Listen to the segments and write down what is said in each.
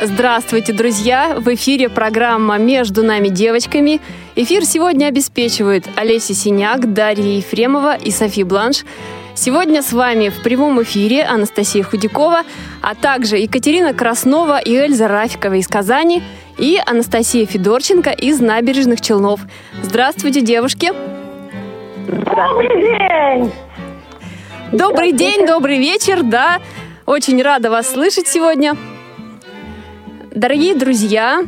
Здравствуйте, друзья! В эфире программа «Между нами девочками». Эфир сегодня обеспечивают Олеся Синяк, Дарья Ефремова и Софи Бланш. Сегодня с вами в прямом эфире Анастасия Худякова, а также Екатерина Краснова и Эльза Рафикова из Казани и Анастасия Федорченко из Набережных Челнов. Здравствуйте, девушки! Добрый день! Добрый день, добрый вечер, да. Очень рада вас слышать сегодня. Дорогие друзья,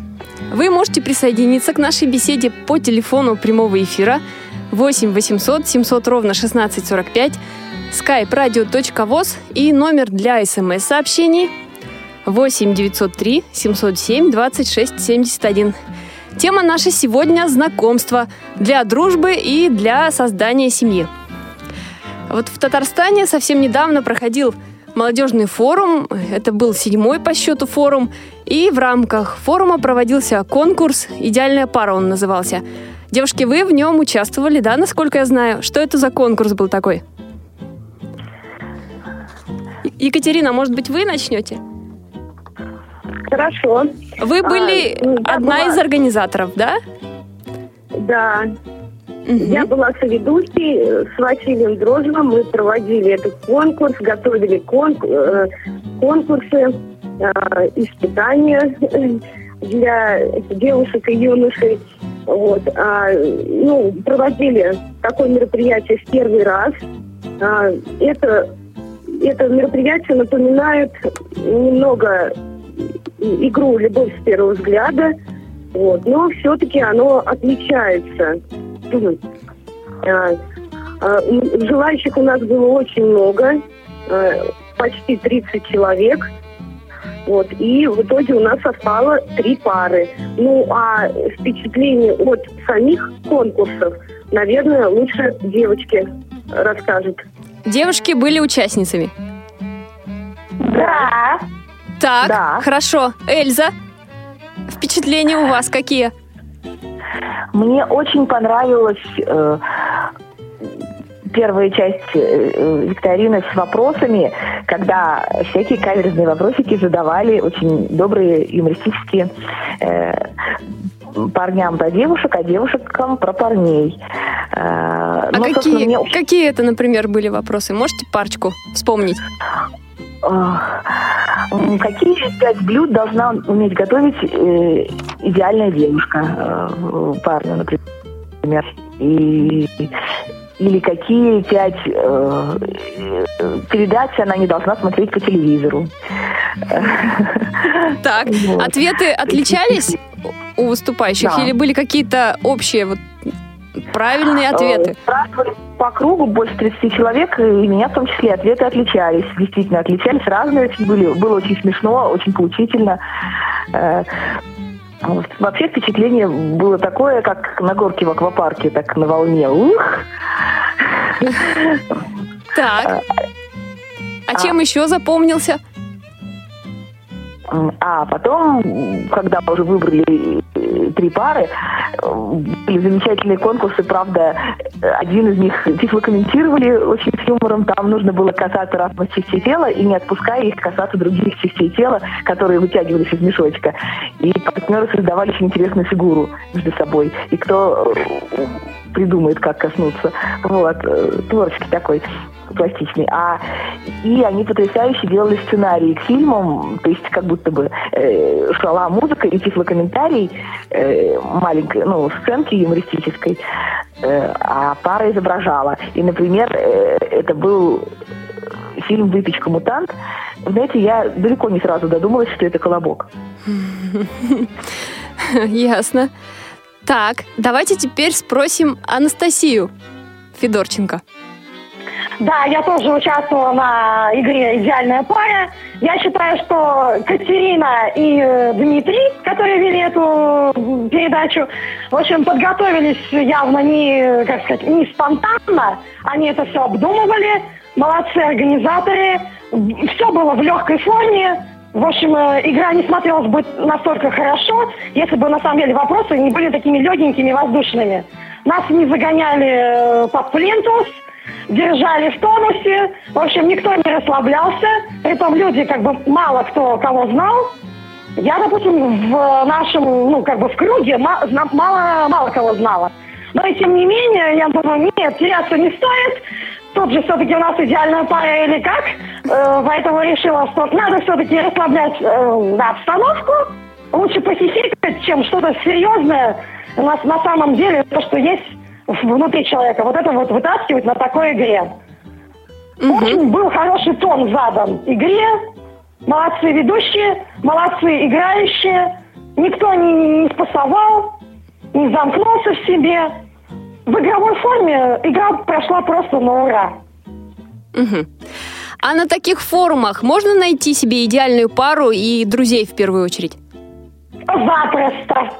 вы можете присоединиться к нашей беседе по телефону прямого эфира 8 800 700 ровно 1645 skype radio.voz и номер для смс-сообщений 8 903 707 26 71. Тема наша сегодня – знакомство для дружбы и для создания семьи. Вот в Татарстане совсем недавно проходил молодежный форум. Это был седьмой по счету форум. И в рамках форума проводился конкурс «Идеальная пара» он назывался. Девушки, вы в нем участвовали, да, насколько я знаю? Что это за конкурс был такой? Екатерина, может быть, вы начнете? Хорошо. Вы были А, одна была- из организаторов, да? Да. Мгм. Я была соведущей э, с Василием Дрожжевым. Мы проводили этот конкурс, готовили кон- э, конкурсы, э, испытания для девушек и юношей. Вот. А, ну, проводили такое мероприятие в первый раз. А, это, это мероприятие напоминает немного игру «Любовь с первого взгляда», вот, но все-таки оно отличается. А, а, Желающих у нас было очень много, а, почти 30 человек. Вот, и в итоге у нас совпало три пары. Ну, а впечатление от самих конкурсов, наверное, лучше девочки расскажут. Девушки были участницами. Да. Так, Да. хорошо. Эльза, впечатления у вас какие? Мне очень понравилась э, первая часть э, э, викторины с вопросами, когда всякие каверзные вопросики задавали очень добрые юмористические э, парням про девушек, а девушкам про парней. Э, А ну, какие, мне какие это, например, были вопросы? Можете парочку вспомнить? Какие пять блюд должна уметь готовить э, идеальная девушка э, парню, например? И, или какие пять э, передач она не должна смотреть по телевизору? Так, Вот. ответы отличались у выступающих Да. или были какие-то общие вот правильные ответы? Спрашивали по кругу больше 30 человек, и меня в том числе ответы отличались. Действительно, отличались. Разные очень были. Было очень смешно, очень поучительно. Э. Вообще впечатление было такое, как на горке в аквапарке, так на волне. Ух! Так. А чем еще запомнился? А потом, когда уже выбрали э, три пары, были замечательные конкурсы, правда, один из них тифлокомментировали очень с юмором, там нужно было касаться разных частей тела и не отпуская их касаться других частей тела, которые вытягивались из мешочка. И партнеры создавали очень интересную фигуру между собой. И кто э, придумает, как коснуться. Вот, э, творческий такой пластичный. А и они потрясающе делали сценарии к фильмам, то есть как будто бы э, шла музыка и тифлокомментарий э, маленькой, ну, сценки юмористической, э, а пара изображала. И, например, э, это был фильм «Выпечка мутант». Знаете, я далеко не сразу додумалась, что это колобок. Ясно. Так, давайте теперь спросим Анастасию Федорченко. Да, я тоже участвовала на игре «Идеальная пара». Я считаю, что Катерина и э, Дмитрий, которые вели эту передачу, в общем, подготовились явно не, как сказать, не спонтанно. Они это все обдумывали. Молодцы организаторы. Все было в легкой форме. В общем, э, игра не смотрелась бы настолько хорошо, если бы на самом деле вопросы не были такими легенькими, воздушными. Нас не загоняли э, под плинтус, держали в тонусе. В общем, никто не расслаблялся. Притом люди как бы мало кто кого знал. Я, допустим, в нашем, ну, как бы в круге мало, мало кого знала. Но и тем не менее, я думаю, нет, теряться не стоит. Тут же все-таки у нас идеальная пара или как. Э, поэтому решила, что надо все-таки расслаблять э, да, обстановку. Лучше похихикать, чем что-то серьезное. У нас на самом деле то, что есть внутри человека. Вот это вот вытаскивать на такой игре. Угу. Очень был хороший тон задан игре. Молодцы ведущие, молодцы играющие. Никто не, не спасовал, не замкнулся в себе. В игровой форме игра прошла просто на ура. Угу. А на таких форумах можно найти себе идеальную пару и друзей в первую очередь? Запросто.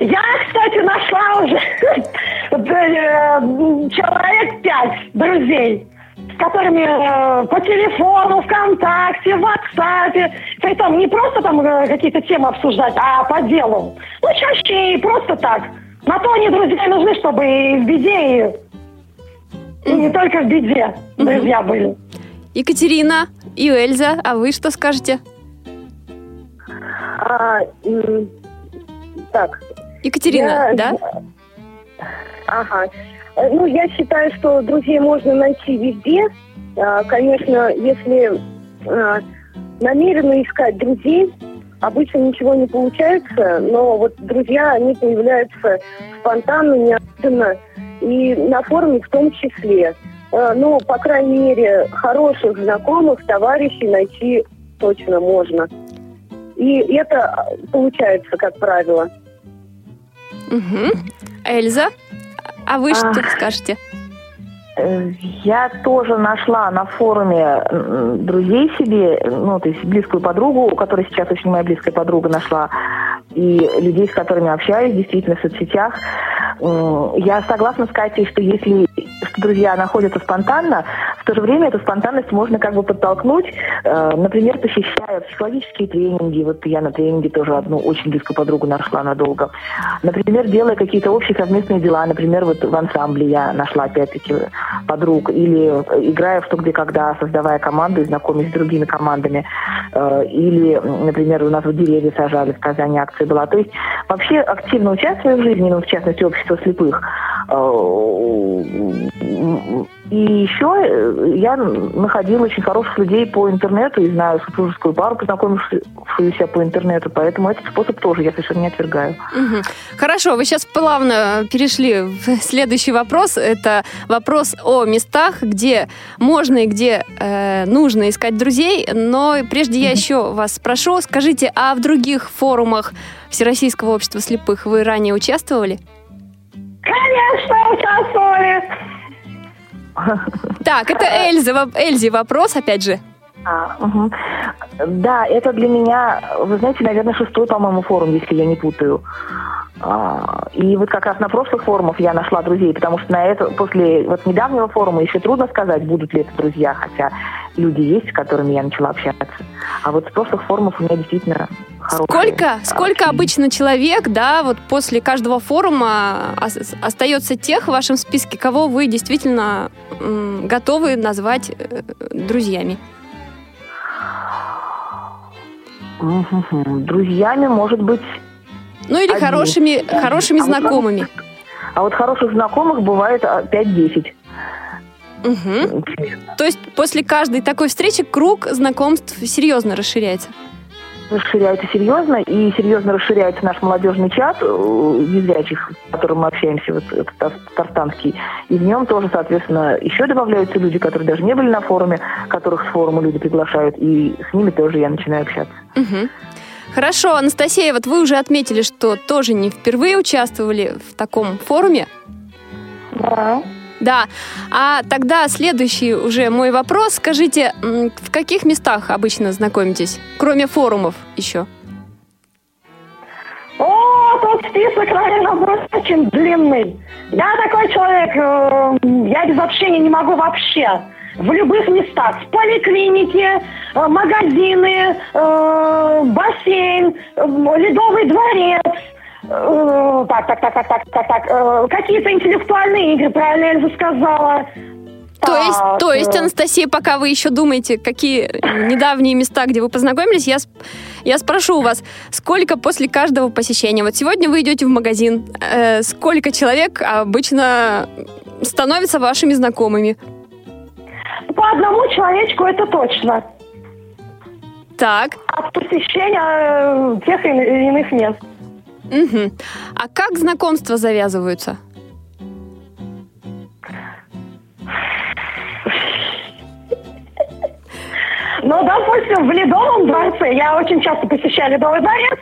Я, кстати, нашла уже э, человек пять друзей, с которыми э, по телефону, ВКонтакте, в WhatsApp, притом не просто там э, какие-то темы обсуждать, а по делу. Ну, чаще и просто так. На то они друзья нужны, чтобы и в беде, и, и не только в беде друзья были. Екатерина и Эльза, а вы что скажете? А, так, Екатерина, я... да? Ага. Ну, я считаю, что друзей можно найти везде. А, конечно, если а, намеренно искать друзей, обычно ничего не получается, но вот друзья, они появляются спонтанно, неожиданно, и на форуме в том числе. А, ну, по крайней мере, хороших знакомых, товарищей найти точно можно. И это получается, как правило. Угу. Эльза, а вы а... что скажете? Э, я тоже нашла на форуме друзей себе, ну, то есть близкую подругу, у которой сейчас очень моя близкая подруга нашла, и людей, с которыми общаюсь, действительно, в соцсетях. Я согласна с Катей, что если что друзья находятся спонтанно, в то же время эту спонтанность можно как бы подтолкнуть, э, например, посещая психологические тренинги. Вот я на тренинге тоже одну очень близкую подругу нашла надолго. Например, делая какие-то общие совместные дела. Например, вот в ансамбле я нашла опять-таки подруг. Или играя в «Что, где, когда», создавая команду и знакомясь с другими командами. Э, или, например, у нас вот деревья сажали, в Казани акция была. То есть вообще активно участвуя в жизни, ну, в частности, общество слепых, э, и еще э, я находила очень хороших людей по интернету и знаю супружескую пару, познакомившуюся по интернету, поэтому этот способ тоже я совершенно не отвергаю. Угу. Хорошо, вы сейчас плавно перешли в следующий вопрос. Это вопрос о местах, где можно и где э, нужно искать друзей. Но прежде угу. я еще вас спрошу, скажите, а в других форумах Всероссийского общества слепых вы ранее участвовали? Конечно, участвовали. Так, это Эльза, Эльзе вопрос, опять же. А, угу. Да, это для меня, вы знаете, наверное, шестой, по-моему, форум, если я не путаю. А, и вот как раз на прошлых форумах я нашла друзей, потому что на это, после вот недавнего форума еще трудно сказать, будут ли это друзья, хотя люди есть, с которыми я начала общаться. А вот с прошлых форумов у меня действительно хорошие. Сколько, сколько обычно человек, да, вот после каждого форума остается тех в вашем списке, кого вы действительно готовы назвать э, друзьями? Друзьями, может быть, ну или один. хорошими, хорошими а знакомыми. Вот, а вот хороших знакомых бывает 5-10. А, угу. То есть после каждой такой встречи круг знакомств серьезно расширяется? Расширяется серьезно, и серьезно расширяется наш молодежный чат э, незрячих, с которым мы общаемся, вот этот Татарстанский. И в нем тоже, соответственно, еще добавляются люди, которые даже не были на форуме, которых с форума люди приглашают, и с ними тоже я начинаю общаться. Угу. Хорошо, Анастасия, вот вы уже отметили, что тоже не впервые участвовали в таком форуме. Да. Да. А тогда следующий уже мой вопрос. Скажите, в каких местах обычно знакомитесь? Кроме форумов еще. О, тут список, наверное, очень длинный. Я такой человек, э, я без общения не могу вообще. В любых местах, в поликлинике, э, магазины, э, бассейн, ледовый дворец. Э, Так, так, так, так, так, так, так. э, Какие-то интеллектуальные игры, правильно Эльза сказала. То есть, Так, то есть, э, Анастасия, пока вы еще думаете, какие недавние места, где вы познакомились, я, я спрошу у вас, сколько после каждого посещения? Вот сегодня вы идете в магазин, э, сколько человек обычно становятся вашими знакомыми? По одному человечку это точно. Так, От посещения тех или иных мест. Мгм. А как знакомства завязываются? Ну, допустим, в Ледовом дворце, я очень часто посещаю Ледовый дворец,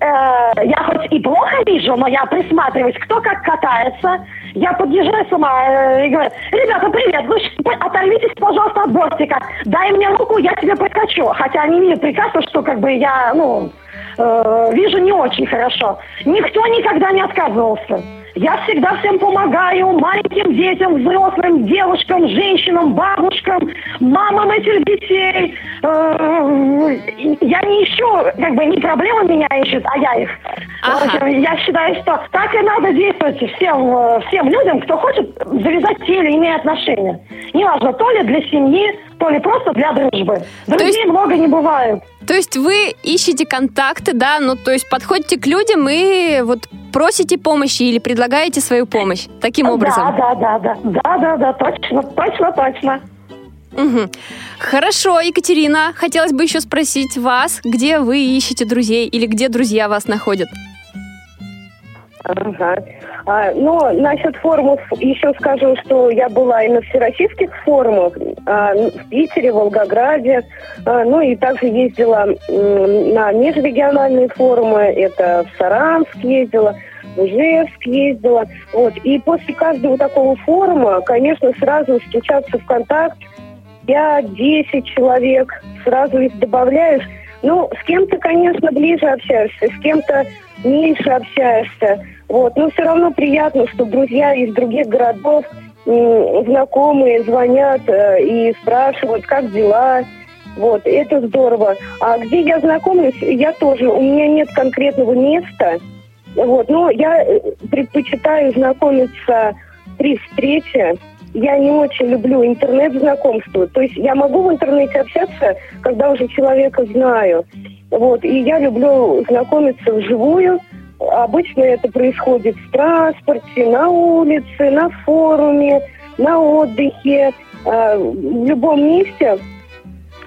Э, я хоть и плохо вижу, но я присматриваюсь, кто как катается. Я подъезжаю сама э, и говорю, ребята, привет, вы оторвитесь, пожалуйста, от бортика. Дай мне руку, я тебе прикачу. Хотя они видят прекрасно, что как бы я, ну, э, вижу не очень хорошо. Никто никогда не отказывался. Я всегда всем помогаю, маленьким детям, взрослым, девушкам, женщинам, бабушкам, мамам этих детей. Э, Я не ищу, как бы не проблемы меня ищут, а я их. Ага. Общем, Я считаю, что так и надо действовать всем, э, всем людям, кто хочет завязать те или иные отношения. Неважно, то ли для семьи, то ли просто для дружбы. Друзей есть- много не бывает. То есть вы ищете контакты, да, ну то есть подходите к людям и вот просите помощи или предлагаете свою помощь таким образом? Да, да, да, да, да, да, да, точно, точно, точно. Мгм. Хорошо, Екатерина, хотелось бы еще спросить вас, где вы ищете друзей или где друзья вас находят? Ага. А, ну, насчет форумов еще скажу, что я была и на всероссийских форумах, а, в Питере, Волгограде, а, ну и также ездила м, на межрегиональные форумы, это в Саранск ездила, в Ижевск ездила. Вот. И после каждого такого форума, конечно, сразу стучаться в контакт 5-10 человек, сразу их добавляешь. Ну, с кем-то, конечно, ближе общаешься, с кем-то меньше общаешься. Вот. Но все равно приятно, что друзья из других городов, знакомые звонят э, и спрашивают, как дела. Вот, это здорово. А где я знакомлюсь, я тоже, у меня нет конкретного места. Вот, но я э, предпочитаю знакомиться при встрече. Я не очень люблю интернет-знакомство. То есть я могу в интернете общаться, когда уже человека знаю. Вот, и я люблю знакомиться вживую. Обычно это происходит в транспорте, на улице, на форуме, на отдыхе, э, в любом месте.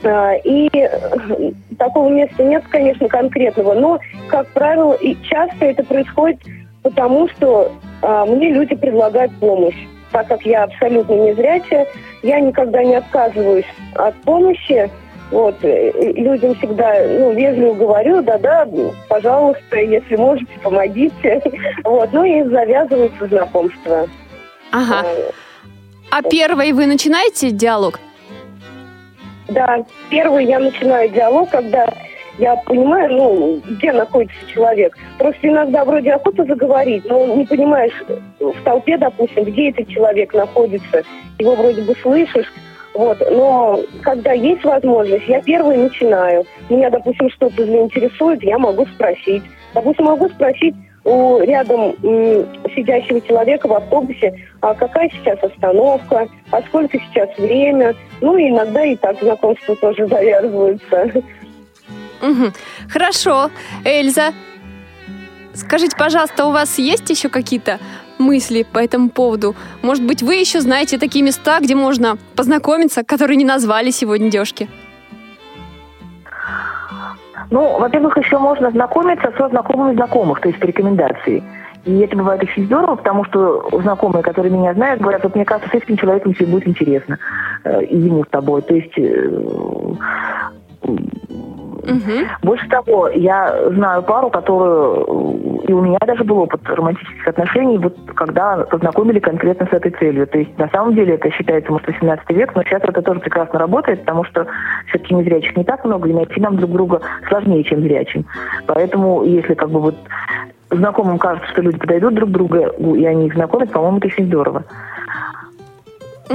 А, И э, такого места нет, конечно, конкретного, но, как правило, и часто это происходит потому, что а, мне люди предлагают помощь. Так как я абсолютно незрячая, я никогда не отказываюсь от помощи. Вот, э, людям всегда ну, вежливо говорю, да-да, пожалуйста, если можете, помогите. Вот, ну и завязываются знакомства. Ага. Э, А первой вы начинаете диалог? Да, первый я начинаю диалог, когда я понимаю, ну, где находится человек. Просто иногда вроде охота заговорить, но не понимаешь в толпе, допустим, где этот человек находится. Его вроде бы слышишь, вот, но когда есть возможность, я первый начинаю. Меня, допустим, что-то заинтересует, я могу спросить. Допустим, могу спросить у рядом м, сидящего человека в автобусе, а какая сейчас остановка, а сколько сейчас время. Ну, и иногда и так знакомства тоже завязываются. Хорошо. Эльза, скажите, пожалуйста, у вас есть еще какие-то мысли по этому поводу? Может быть, вы еще знаете такие места, где можно познакомиться, которые не назвали сегодня девушки? Ну, во-первых, еще можно знакомиться со знакомыми знакомых, то есть по рекомендации. И это бывает очень здорово, потому что знакомые, которые меня знают, говорят, вот мне кажется, с этим человеком тебе будет интересно, э, и ему с тобой. То есть Мгм. больше того, я знаю пару, которую э, И у меня даже был опыт романтических отношений, вот когда познакомили конкретно с этой целью. То есть на самом деле это считается, может, 18 век, но сейчас это тоже прекрасно работает, потому что все-таки незрячих не так много, и найти нам друг друга сложнее, чем зрячим. Поэтому если как бы вот знакомым кажется, что люди подойдут друг к другу, и они их знакомят, по-моему, это очень здорово.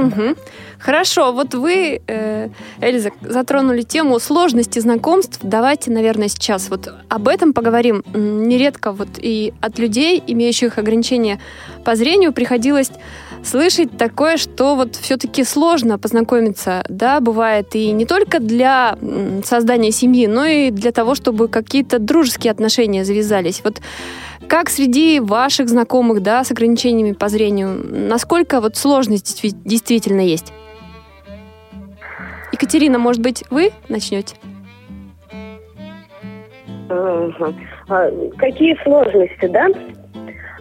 Угу. Хорошо, вот вы, э, Эльза, затронули тему сложности знакомств. Давайте, наверное, сейчас вот об этом поговорим. Нередко вот и от людей, имеющих ограничения по зрению, приходилось слышать такое, что вот все-таки сложно познакомиться, да, бывает и не только для создания семьи, но и для того, чтобы какие-то дружеские отношения завязались. Вот как среди ваших знакомых, да, с ограничениями по зрению, насколько вот сложность действительно есть? Екатерина, может быть, вы начнете? А, какие сложности, да?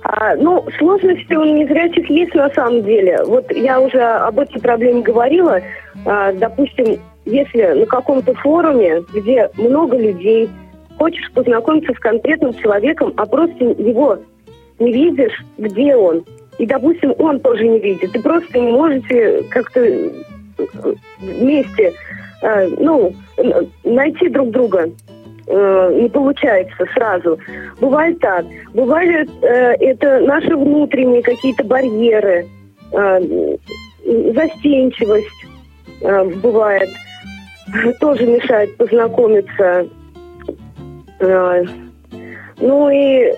А, ну, сложности у незрячих есть на самом деле. Вот я уже об этой проблеме говорила. А, допустим, если на каком-то форуме, где много людей, хочешь познакомиться с конкретным человеком, а просто его не видишь, где он, и, допустим, он тоже не видит, и просто не можете как-то э, вместе, э, ну, найти друг друга э, не получается сразу. Бывает так. Бывает э, это наши внутренние какие-то барьеры, э, застенчивость э, бывает, тоже мешает познакомиться. Э, ну и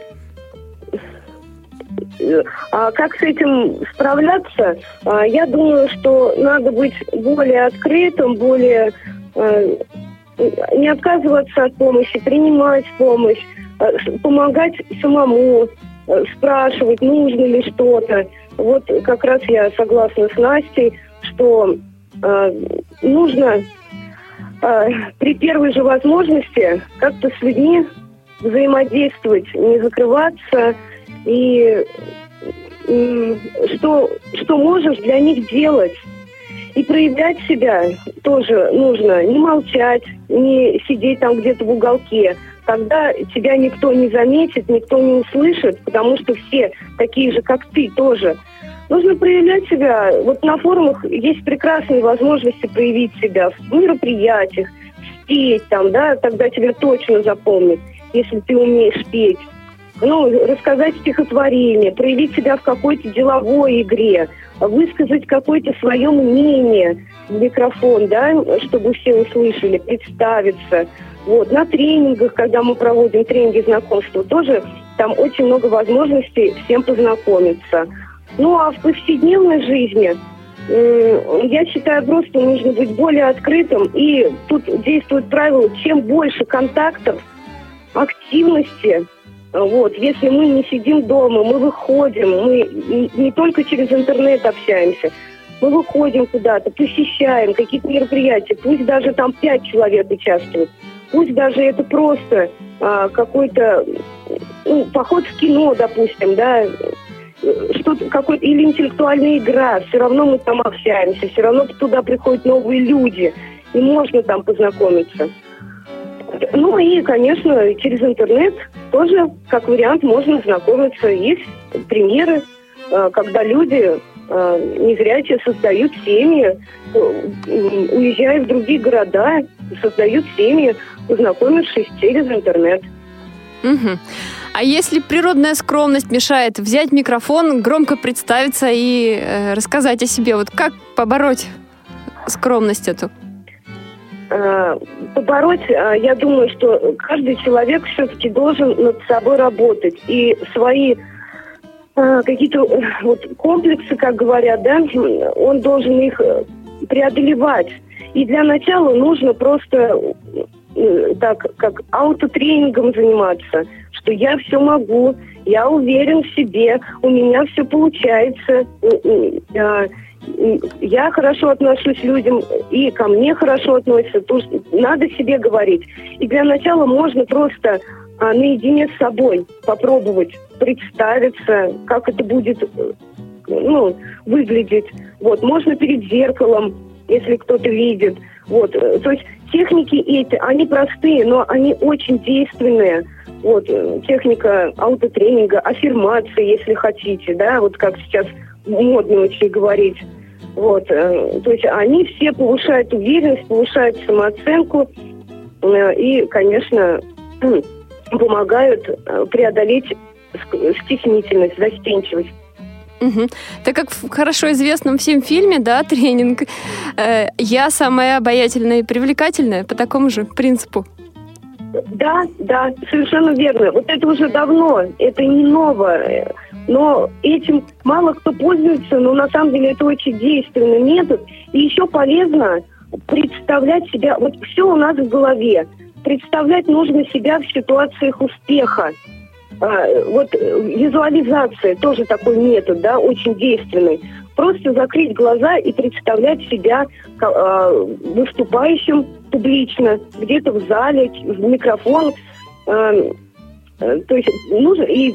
а как с этим справляться? А, я думаю, что надо быть более открытым, более э, не отказываться от помощи, принимать помощь, э, помогать самому, э, спрашивать, нужно ли что-то. Вот как раз я согласна с Настей, что э, нужно э, при первой же возможности как-то с людьми взаимодействовать, не закрываться и э, что, что можешь для них делать и проявлять себя тоже нужно. Не молчать, не сидеть там где-то в уголке. Тогда тебя никто не заметит, никто не услышит, потому что все такие же, как ты, тоже. Нужно проявлять себя. Вот на форумах есть прекрасные возможности проявить себя в мероприятиях, спеть там, да, тогда тебя точно запомнят, если ты умеешь петь. Ну, рассказать стихотворение, проявить себя в какой-то деловой игре, высказать какое-то свое мнение в микрофон, да, чтобы все услышали, представиться. Вот. На тренингах, когда мы проводим тренинги знакомства, тоже там очень много возможностей всем познакомиться. Ну а в повседневной жизни я считаю, просто нужно быть более открытым. И тут действует правило, чем больше контактов, активности, вот, если мы не сидим дома, мы выходим, мы не только через интернет общаемся, мы выходим куда-то, посещаем какие-то мероприятия, пусть даже там пять человек участвуют, пусть даже это просто а, какой-то ну, поход в кино, допустим, да, что-то какой-то или интеллектуальная игра, все равно мы там общаемся, все равно туда приходят новые люди, и можно там познакомиться. Ну и, конечно, через интернет тоже, как вариант, можно знакомиться. Есть примеры, э, когда люди э, незрячие создают семьи, э, уезжают в другие города, создают семьи, познакомившись через интернет. Угу. А если природная скромность мешает взять микрофон, громко представиться и э, рассказать о себе, вот как побороть скромность эту? Э, побороть, э, я думаю, что каждый человек все-таки должен над собой работать. И свои э, какие-то вот комплексы, как говорят, да, он должен их преодолевать. И для начала нужно просто так, как аутотренингом заниматься, что я все могу, я уверен в себе, у меня все получается я хорошо отношусь к людям, и ко мне хорошо относятся. Тут надо себе говорить. И для начала можно просто а, наедине с собой попробовать представиться, как это будет э, ну, выглядеть. Вот, можно перед зеркалом, если кто-то видит. Вот, э, то есть техники эти, они простые, но они очень действенные. вот, э, техника аутотренинга, аффирмации, если хотите, да, вот как сейчас модно очень говорить. Вот, э, то есть они все повышают уверенность, повышают самооценку э, и, конечно, помогают преодолеть стеснительность, застенчивость. Угу. Так как в хорошо известном всем фильме, да, тренинг, э, я самая обаятельная и привлекательная по такому же принципу. Да, да, совершенно верно. Вот это уже давно, это не новое. Но этим мало кто пользуется, но на самом деле это очень действенный метод. И еще полезно представлять себя, вот все у нас в голове. Представлять нужно себя в ситуациях успеха. А, вот э, визуализация тоже такой метод, да, очень действенный. Просто закрыть глаза и представлять себя а, выступающим публично, где-то в зале, в микрофон. Э, то есть нужно, и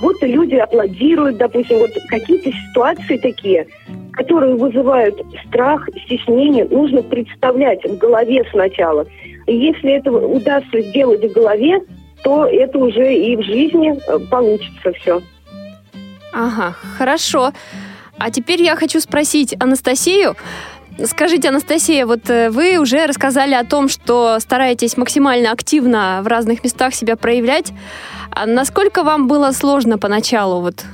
будто люди аплодируют, допустим, вот какие-то ситуации такие, которые вызывают страх, стеснение, нужно представлять в голове сначала. И если это удастся сделать в голове, то это уже и в жизни э, получится все. Ага, хорошо. А теперь я хочу спросить Анастасию. Скажите, Анастасия, вот э, вы уже рассказали о том, что стараетесь максимально активно в разных местах себя проявлять. А насколько вам было сложно поначалу вот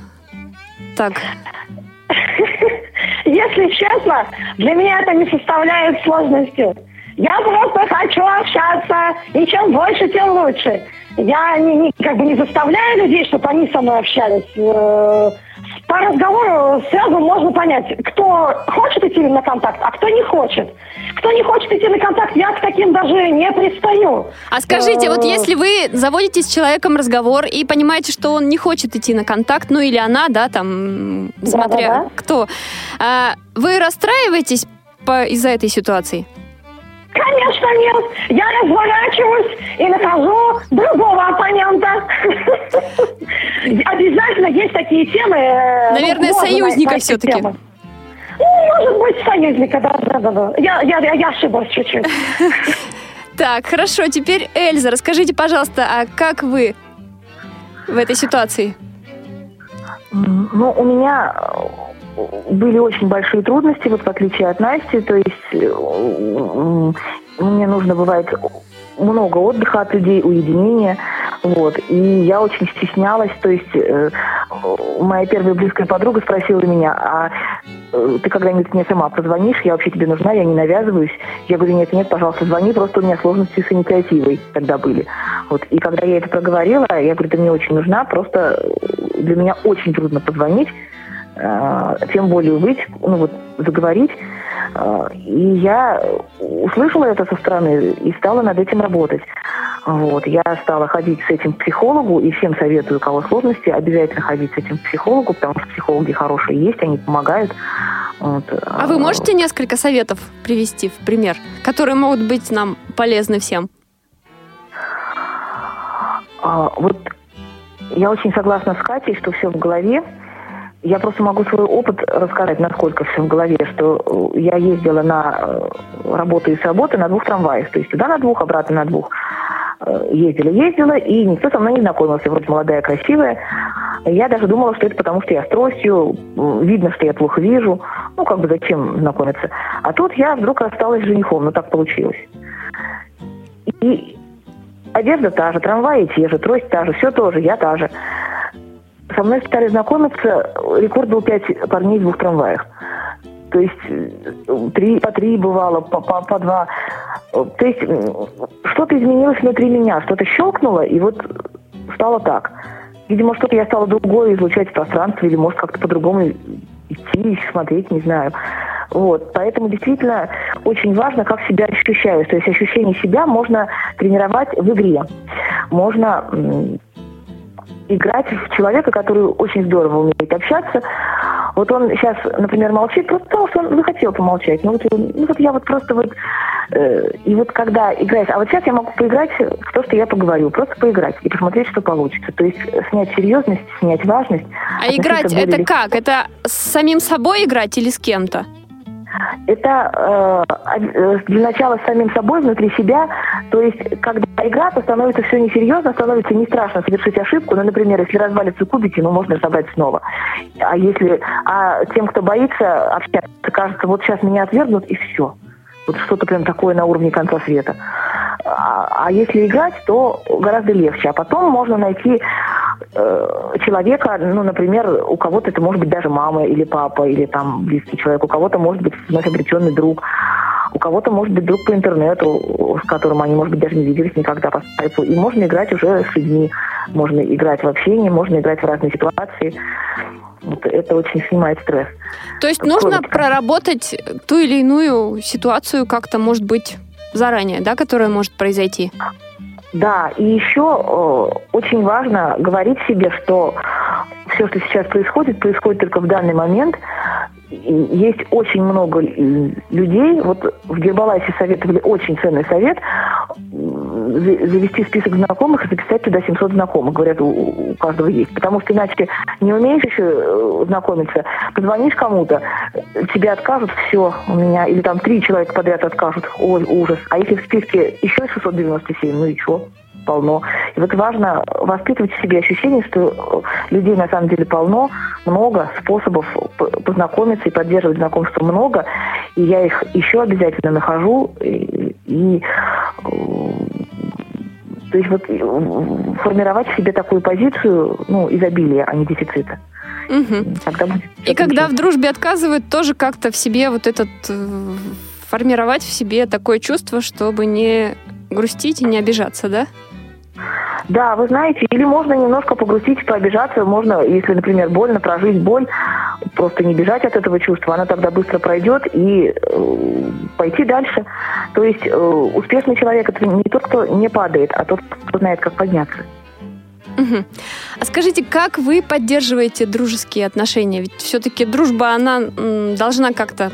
так? Если честно, для меня это не составляет сложности. Я просто хочу общаться, и чем больше, тем лучше. Я не, не, как бы не заставляю людей, чтобы они со мной общались. Э, по разговору сразу можно понять, кто хочет идти на контакт, а кто не хочет. Кто не хочет идти на контакт, я к таким даже не пристаю. А скажите, вот э, если вы заводите с человеком разговор и понимаете, что он не хочет идти на контакт, ну или она, да, там, смотря да, да, да. кто, а, вы расстраиваетесь из-за этой ситуации? Конечно нет. Я разворачиваюсь и нахожу другого оппонента. Обязательно есть такие темы. Э, Наверное, союзника все-таки. Ну, может быть, союзника, да, да, да. да. Я, я, я ошиблась чуть-чуть. Так, хорошо. Теперь, Эльза, расскажите, пожалуйста, а как вы в этой ситуации? Ну, у меня были очень большие трудности, вот в отличие от Насти, то есть э, мне нужно бывает много отдыха от людей, уединения, вот, и я очень стеснялась, то есть э, моя первая близкая подруга спросила меня, а э, ты когда-нибудь мне сама позвонишь, я вообще тебе нужна, я не навязываюсь, я говорю, нет, нет, пожалуйста, звони, просто у меня сложности с инициативой тогда были, вот, и когда я это проговорила, я говорю, ты мне очень нужна, просто для меня очень трудно позвонить, Э, тем более выйти, ну вот заговорить. Э, и я услышала это со стороны и стала над этим работать. Вот. Я стала ходить с этим к психологу, и всем советую, у кого сложности, обязательно ходить с этим к психологу, потому что психологи хорошие есть, они помогают. Вот. А вы можете несколько советов привести в пример, которые могут быть нам полезны всем? Вот я очень согласна с Катей, что все в голове. Я просто могу свой опыт рассказать, насколько все в голове, что э, я ездила на э, работу и с работы на двух трамваях. То есть туда на двух, обратно на двух. Э, ездила, ездила, и никто со мной не знакомился. Вроде молодая, красивая. Я даже думала, что это потому, что я с тростью, видно, что я плохо вижу. Ну, как бы зачем знакомиться. А тут я вдруг осталась с женихом, ну так получилось. И одежда та же, трамваи те же, трость та же, все тоже, я та же со мной стали знакомиться, рекорд был пять парней в двух трамваях. То есть э, три, по три бывало, по, по, по два. То есть что-то изменилось внутри меня, что-то щелкнуло, и вот стало так. Видимо, что-то я стала другое излучать в пространстве, или может как-то по-другому идти, смотреть, не знаю. Вот. Поэтому действительно очень важно, как себя ощущаешь. То есть ощущение себя можно тренировать в игре. Можно играть в человека, который очень здорово умеет общаться. Вот он сейчас, например, молчит, просто потому что он захотел помолчать. Ну вот, ну, вот я вот просто вот... Э, и вот когда играешь... А вот сейчас я могу поиграть в то, что я поговорю. Просто поиграть и посмотреть, что получится. То есть снять серьезность, снять важность. А играть это легко. как? Это с самим собой играть или с кем-то? Это э, для начала с самим собой, внутри себя. То есть, когда игра, то становится все несерьезно, становится не страшно совершить ошибку. Ну, например, если развалится кубики, ну, можно собрать снова. А если... А тем, кто боится общаться, кажется, вот сейчас меня отвергнут, и все. Вот что-то прям такое на уровне конца света. А, а если играть, то гораздо легче. А потом можно найти э, человека, ну, например, у кого-то это может быть даже мама или папа, или там близкий человек, у кого-то может быть вновь обретенный друг, у кого-то может быть друг по интернету, с которым они, может быть, даже не виделись никогда по скайпу. И можно играть уже с людьми. Можно играть в общении, можно играть в разные ситуации. Вот это очень снимает стресс. То есть нужно проработать ту или иную ситуацию как-то, может быть, заранее, да, которая может произойти? Да, и еще э, очень важно говорить себе, что все, что сейчас происходит, происходит только в данный момент, есть очень много людей, вот в Гербалайсе советовали очень ценный совет, завести список знакомых и записать туда 700 знакомых. Говорят, у, у каждого есть. Потому что иначе не умеешь еще э, знакомиться, позвонишь кому-то, тебе откажут, все, у меня, или там три человека подряд откажут, ой, ужас. А если в списке еще 697, ну и что? полно. И вот важно воспитывать в себе ощущение, что людей на самом деле полно, много способов познакомиться и поддерживать знакомство много. И я их еще обязательно нахожу. И, и то есть вот формировать в себе такую позицию, ну, изобилия, а не дефицита. Угу. Тогда будет и когда в дружбе отказывают, тоже как-то в себе вот этот э, формировать в себе такое чувство, чтобы не грустить и не обижаться, да? Да, вы знаете, или можно немножко погрустить, пообижаться, можно, если, например, больно, прожить боль, просто не бежать от этого чувства, она тогда быстро пройдет и э, пойти дальше. То есть э, успешный человек это не тот, кто не падает, а тот, кто знает, как подняться. Угу. А скажите, как вы поддерживаете дружеские отношения? Ведь все-таки дружба, она должна как-то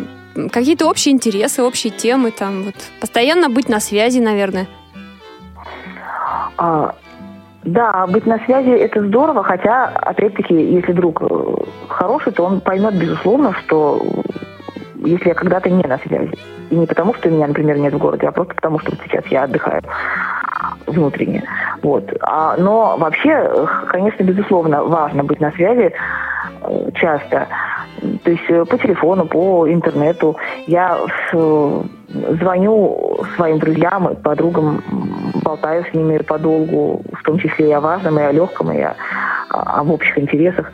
какие-то общие интересы, общие темы, там вот постоянно быть на связи, наверное. А, да, быть на связи это здорово, хотя, опять-таки, если друг э, хороший, то он поймет, безусловно, что если я когда-то не на связи. И не потому, что меня, например, нет в городе, а просто потому, что сейчас я отдыхаю внутренне. Вот. А, но вообще, конечно, безусловно, важно быть на связи э, часто. То есть э, по телефону, по интернету. Я звоню своим друзьям и подругам, болтаю с ними подолгу, в том числе и о важном, и о легком, и о, об общих интересах.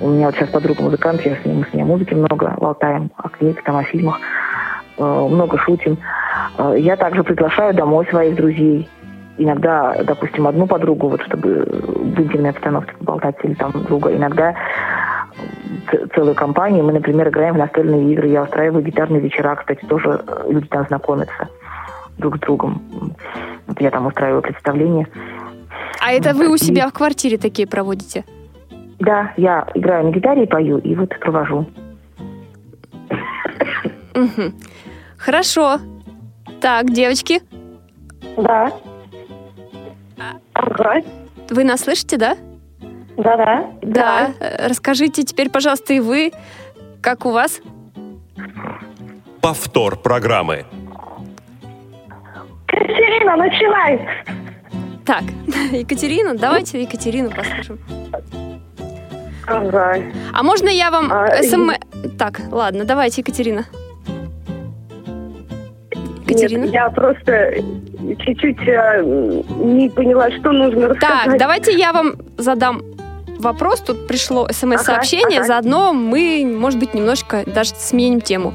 У меня вот сейчас подруга музыкант, я с ним, мы с ней о музыке много болтаем, о книгах, там, о фильмах, э, много шутим. Э, я также приглашаю домой своих друзей. Иногда, допустим, одну подругу, вот чтобы в интимной обстановке поболтать, или там друга. Иногда целую компанию. Мы, например, играем в настольные игры. Я устраиваю гитарные вечера, кстати, тоже э, люди там знакомятся друг с другом. Вот я там устраиваю представление. А это вы у себя в квартире такие проводите? Да, я играю на гитаре и пою, и вот провожу. Хорошо. Так, девочки. Да. Ага. Вы нас слышите, да? Да-да. Да. Расскажите теперь, пожалуйста, и вы, как у вас? Повтор программы. Екатерина, начинай! Так, Екатерина, давайте Екатерину послушаем. Ага. А можно я вам а, СМ... И... Так, ладно, давайте, Екатерина. Екатерина? Нет, я просто чуть-чуть э, не поняла, что нужно рассказать. Так, давайте я вам задам вопрос, тут пришло смс-сообщение, ага, ага. заодно мы, может быть, немножечко даже сменим тему.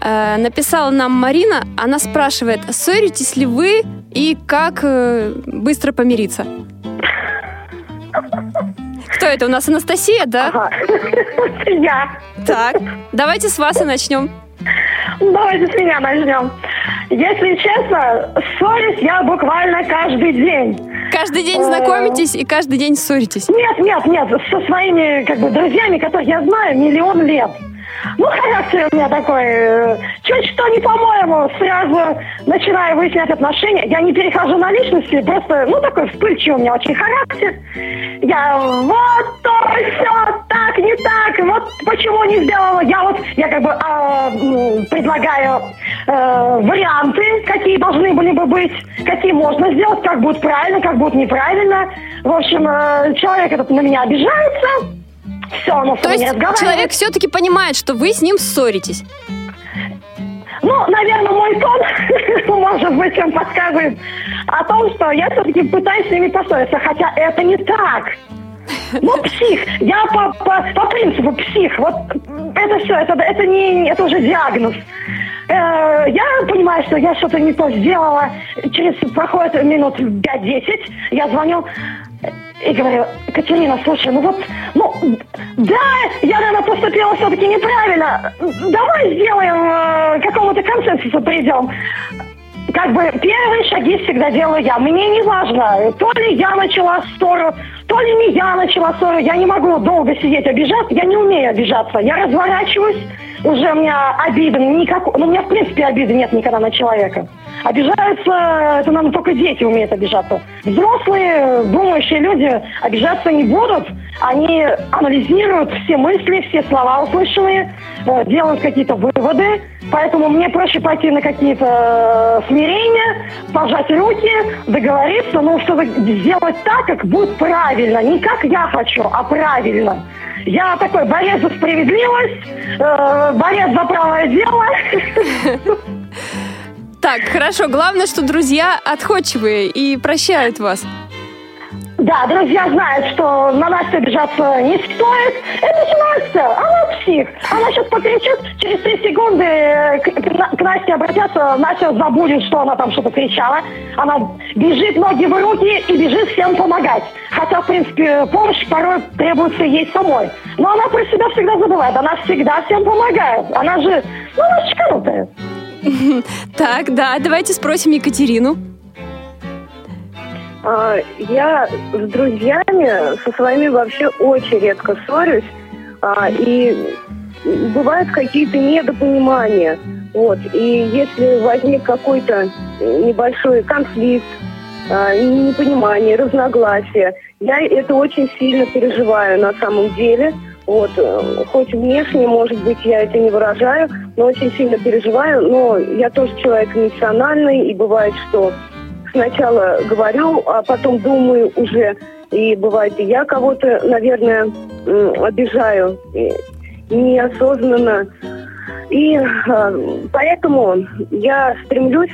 Э, написала нам Марина, она спрашивает, ссоритесь ли вы и как э, быстро помириться? Кто это? У нас Анастасия, да? Ага. Я. Так, давайте с вас и начнем. Давайте с меня начнем. Если честно, ссорюсь я буквально каждый день. Каждый день знакомитесь и каждый день ссоритесь? Нет, нет, нет, со своими как бы друзьями, которых я знаю миллион лет. Ну, характер у меня такой, э, чуть что не по-моему, сразу начинаю выяснять отношения. Я не перехожу на личности, просто, ну, такой вспыльчивый у меня очень характер. Я вот то, все, так, не так, вот почему не сделала. Я вот, я как бы э, предлагаю э, варианты, какие должны были бы быть, какие можно сделать, как будет правильно, как будет неправильно. В общем, э, человек этот на меня обижается, все, оно То есть человек все-таки понимает, что вы с ним ссоритесь. Ну, наверное, мой тон, может быть, он подсказывает о том, что я все-таки пытаюсь с ними поссориться, хотя это не так. Ну, псих. Я по, по, по принципу псих. Вот это все, это, это, не, это уже диагноз. Э, я понимаю, что я что-то не то сделала. Через проходит минут 5-10, я звоню и говорю, Катерина, слушай, ну вот, ну, да, я, наверное, поступила все-таки неправильно. Давай сделаем, э, какому-то консенсусу придем. Как бы первые шаги всегда делаю я. Мне не важно, то ли я начала ссору, то ли не я начала ссору. Я не могу долго сидеть обижаться, я не умею обижаться. Я разворачиваюсь, уже у меня обиды никакой, ну у меня в принципе обиды нет никогда на человека. Обижаются, это, наверное, только дети умеют обижаться. Взрослые, думающие люди обижаться не будут. Они анализируют все мысли, все слова услышанные, э, делают какие-то выводы. Поэтому мне проще пойти на какие-то э, смирения, пожать руки, договориться, ну, чтобы сделать так, как будет правильно. Не как я хочу, а правильно. Я такой борец за справедливость, э, борец за правое дело. Так, хорошо. Главное, что друзья отходчивые и прощают вас. Да, друзья знают, что на Настю обижаться не стоит. Это же Настя, она псих. Она сейчас покричит, через три секунды к, к Насте обратятся, Настя забудет, что она там что-то кричала. Она бежит ноги в руки и бежит всем помогать. Хотя, в принципе, помощь порой требуется ей самой. Но она про себя всегда забывает. Она всегда всем помогает. Она же, ну, она шикарнутая. Так, да, давайте спросим Екатерину. А, я с друзьями, со своими вообще очень редко ссорюсь. А, и бывают какие-то недопонимания. Вот. И если возник какой-то небольшой конфликт, а, непонимание, разногласие, я это очень сильно переживаю на самом деле – вот, хоть внешне, может быть, я это не выражаю, но очень сильно переживаю. Но я тоже человек эмоциональный, и бывает, что сначала говорю, а потом думаю уже, и бывает, я кого-то, наверное, обижаю неосознанно. И э, поэтому я стремлюсь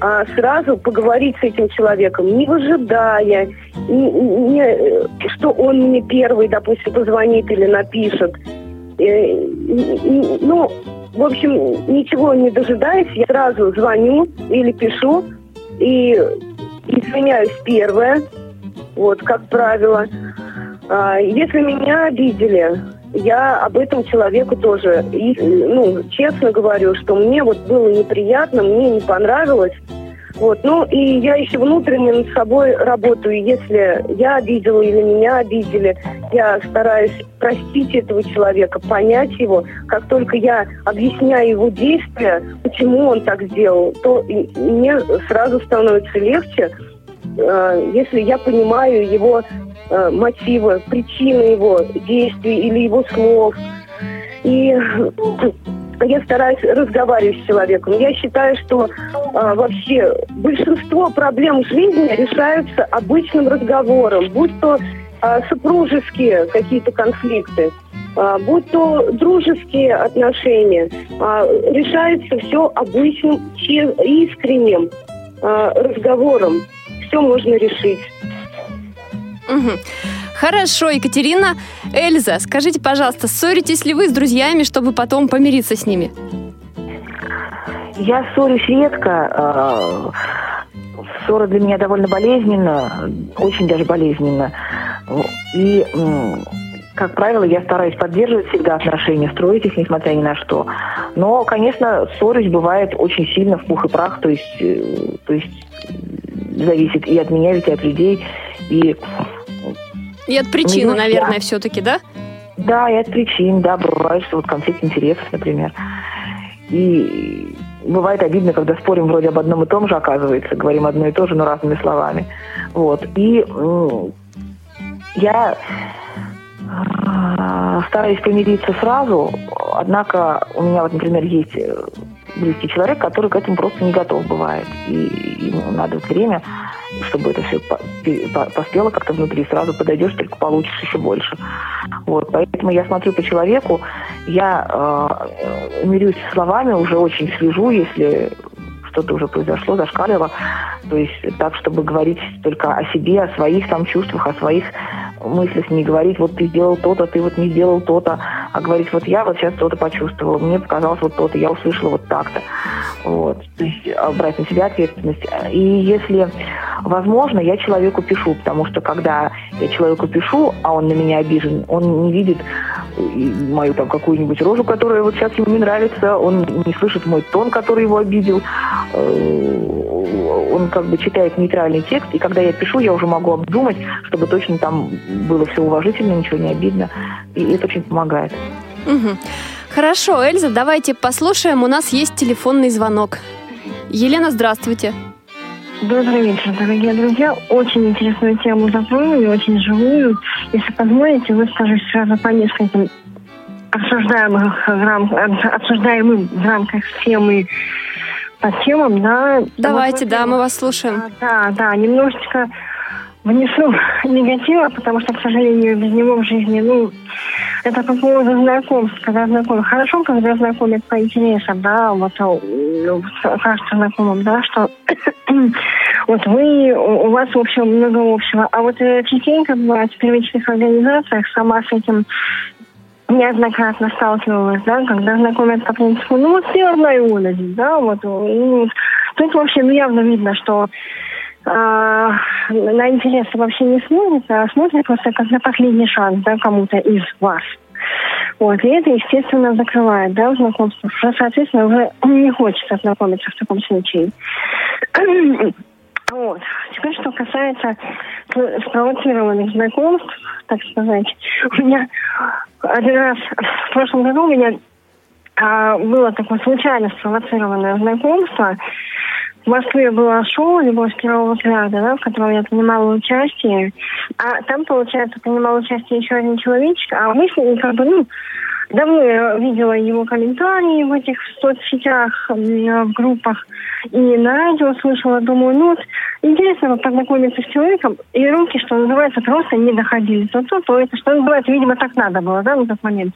а, сразу поговорить с этим человеком, не выжидая, не, не, что он мне первый, допустим, позвонит или напишет. Э, ну, в общем, ничего не дожидаясь, я сразу звоню или пишу и извиняюсь первое, вот, как правило. А, если меня обидели, я об этом человеку тоже, ну, честно говорю, что мне вот было неприятно, мне не понравилось. Вот, ну и я еще внутренне над собой работаю. Если я обидела или меня обидели, я стараюсь простить этого человека, понять его. Как только я объясняю его действия, почему он так сделал, то мне сразу становится легче, э, если я понимаю его э, мотивы, причины его действий или его слов. И я стараюсь разговаривать с человеком. Я считаю, что а, вообще большинство проблем жизни решаются обычным разговором, будь то а, супружеские какие-то конфликты, а, будь то дружеские отношения, а, решается все обычным, искренним а, разговором. Все можно решить. Угу. Хорошо, Екатерина. Эльза, скажите, пожалуйста, ссоритесь ли вы с друзьями, чтобы потом помириться с ними? Я ссорюсь редко. А, ссора для меня довольно болезненна, очень даже болезненна. И, как правило, я стараюсь поддерживать всегда отношения, строить их, несмотря ни на что. Но, конечно, ссорюсь бывает очень сильно в пух и прах, то есть, э, то есть зависит и от меня, и от людей. И и от причины, ну, наверное, все-таки, да? Да, и от причин, да, бывает, что вот конфликт интересов, например. И бывает обидно, когда спорим вроде об одном и том же, оказывается, говорим одно и то же, но разными словами. Вот. И я стараюсь помириться сразу, однако у меня вот, например, есть э, близкий человек, который к этому просто не готов бывает. И ему надо время, чтобы это все поспело как-то внутри. Сразу подойдешь, только получишь еще больше. Вот, поэтому я смотрю по человеку, я э, мирюсь словами, уже очень слежу, если что-то уже произошло, зашкалило. То есть так, чтобы говорить только о себе, о своих там чувствах, о своих мыслях, не говорить, вот ты сделал то-то, ты вот не сделал то-то, а говорить, вот я вот сейчас что-то почувствовала, мне показалось вот то-то, я услышала вот так-то. Вот. То есть брать на себя ответственность. И если возможно, я человеку пишу, потому что когда я человеку пишу, а он на меня обижен, он не видит мою там какую-нибудь рожу, которая вот сейчас ему не нравится, он не слышит мой тон, который его обидел, э, он как бы читает нейтральный текст, и когда я пишу, я уже могу обдумать, чтобы точно там было все уважительно, ничего не обидно, и это очень помогает. Угу. Хорошо, Эльза, давайте послушаем, у нас есть телефонный звонок. Елена, здравствуйте. Добрый вечер, дорогие друзья. Очень интересную тему затронули, очень живую. Если позволите, выскажусь сразу по нескольким обсуждаемых, обсуждаемым в рамках темы по темам, да. Давайте, да, мы вас слушаем. Да, да, немножечко внесу негатива, потому что, к сожалению, без него в жизни, ну, это по поводу знакомств, когда знакомы. Хорошо, когда знакомят по интересам, да, вот ну, кажется знакомым, да, что вот вы, у вас, в общем, много общего. А вот э, частенько бывает в первичных организациях сама с этим неоднократно сталкивалась, да, когда знакомят по принципу, ну вот ты одна и да, вот, ну, тут вообще ну, явно видно, что а, на интересы вообще не смотрит, а смотрит просто как на последний шанс, да, кому-то из вас. Вот, и это, естественно, закрывает, да, знакомство. Соответственно, уже не хочется знакомиться в таком случае. Вот. Теперь, что касается спровоцированных знакомств, так сказать, у меня один раз в прошлом году у меня а, было такое случайно спровоцированное знакомство. В Москве было шоу «Любовь с первого взгляда», да, в котором я принимала участие. А там, получается, принимал участие еще один человечек, а мы с ним как бы, ну, давно я видела его комментарии в этих соцсетях, в группах, и на радио слышала, думаю, ну вот, интересно вот познакомиться с человеком, и руки, что называется, просто не доходили. То то, то это, что называется, видимо, так надо было, да, на тот момент.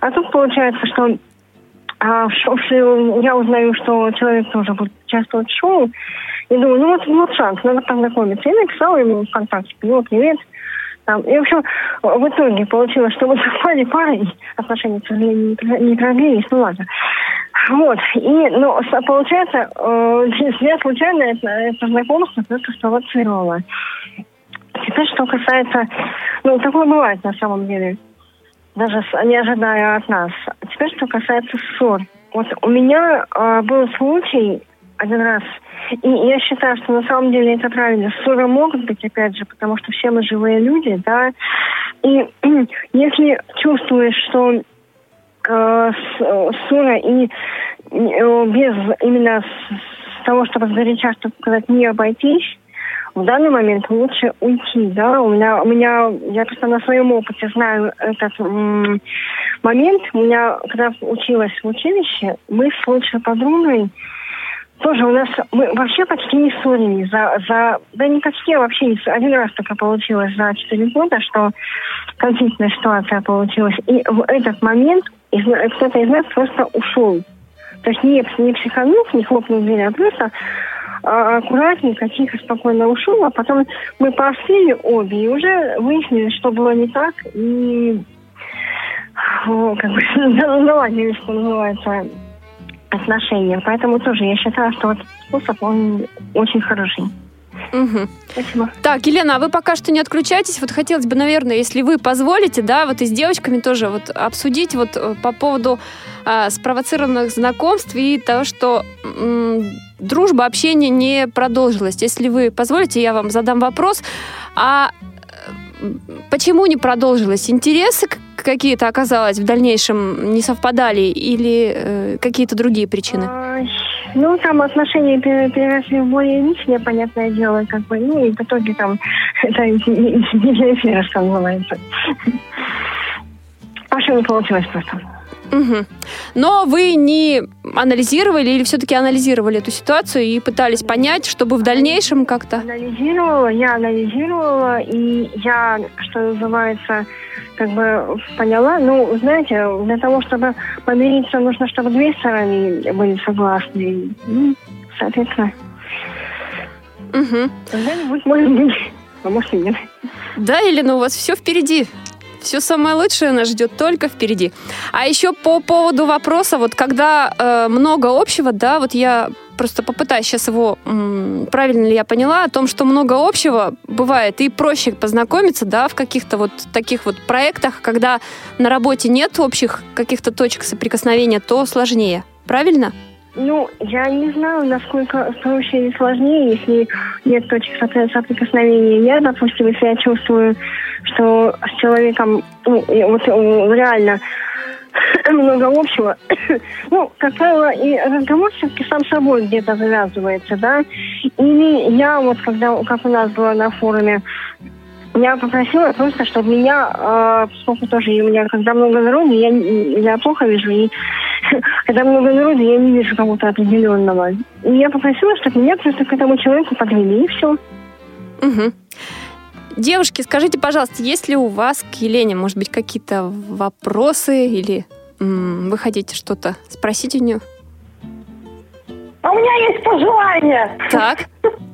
А тут получается, что а, я узнаю, что человек тоже будет участвовать в шоу. И думаю, ну вот, вот шанс, надо познакомиться. И написала ему ВКонтакте, ну, привет. Там, и, в общем, в итоге получилось, что мы совпали пары, и отношения, к сожалению, не продлились, ну ладно. Вот. И, ну, получается, э, я случайно это, это знакомство это спровоцировала. Теперь, что касается... Ну, такое бывает на самом деле даже не ожидая от нас. Теперь, что касается ссор. Вот у меня э, был случай один раз, и я считаю, что на самом деле это правильно. Ссоры могут быть, опять же, потому что все мы живые люди, да. И если чувствуешь, что э, ссора и э, без именно с, с того, чтобы сгоряча, чтобы сказать, не обойтись, в данный момент лучше уйти, да, у меня, у меня, я просто на своем опыте знаю этот м- момент, у меня, когда училась в училище, мы с лучшей подругой тоже у нас, мы вообще почти не ссорились за, за, да не почти, а вообще не один раз только получилось за 4 года, что конфликтная ситуация получилась. И в этот момент кто-то из нас просто ушел. То есть не, не психанув, не хлопнув дверь, а просто аккуратненько, тихо, спокойно ушел, а потом мы поостыли обе и уже выяснили, что было не так, и как бы наладили, что называется, отношения. Поэтому тоже я считаю, что этот способ, он очень хороший. Угу. Спасибо. Так, Елена, а вы пока что не отключайтесь. Вот хотелось бы, наверное, если вы позволите, да, вот и с девочками тоже вот обсудить вот э, по поводу э, спровоцированных знакомств и того, что дружба, общение не продолжилось. Если вы позволите, я вам задам вопрос. А почему не продолжилось? Интересы какие-то оказалось в дальнейшем не совпадали или э, какие-то другие причины? А, ну, там отношения переросли в более личное, понятное дело, как бы, ну, и в итоге там, это не для эфира, что называется. Паша не получилось просто. Угу. Но вы не анализировали или все-таки анализировали эту ситуацию и пытались понять, чтобы в дальнейшем как-то... Анализировала, я анализировала, и я, что называется, как бы поняла. Ну, знаете, для того, чтобы помириться, нужно, чтобы две стороны были согласны. Ну, соответственно. Угу. Когда-нибудь, может быть, а может и нет. Да, Елена, у вас все впереди. Все самое лучшее нас ждет только впереди. А еще по поводу вопроса, вот когда э, много общего, да, вот я просто попытаюсь сейчас его, м, правильно ли я поняла, о том, что много общего бывает и проще познакомиться, да, в каких-то вот таких вот проектах, когда на работе нет общих каких-то точек соприкосновения, то сложнее. Правильно? Ну, я не знаю, насколько проще или сложнее, если нет точек соприкосновения. Я, допустим, если я чувствую, что с человеком, ну, вот реально много общего, ну, как правило, и разговор все-таки сам собой где-то завязывается, да. Или я вот, когда, как у нас было на форуме, я попросила просто, чтобы меня, э, поскольку тоже у меня, когда много народу, я, я плохо вижу, и когда много народу, я не вижу кого-то определенного. И я попросила, чтобы меня просто к этому человеку подвели, и все. Угу. Девушки, скажите, пожалуйста, есть ли у вас к Елене, может быть, какие-то вопросы или м- вы хотите что-то спросить у нее? А у меня есть пожелание. Так.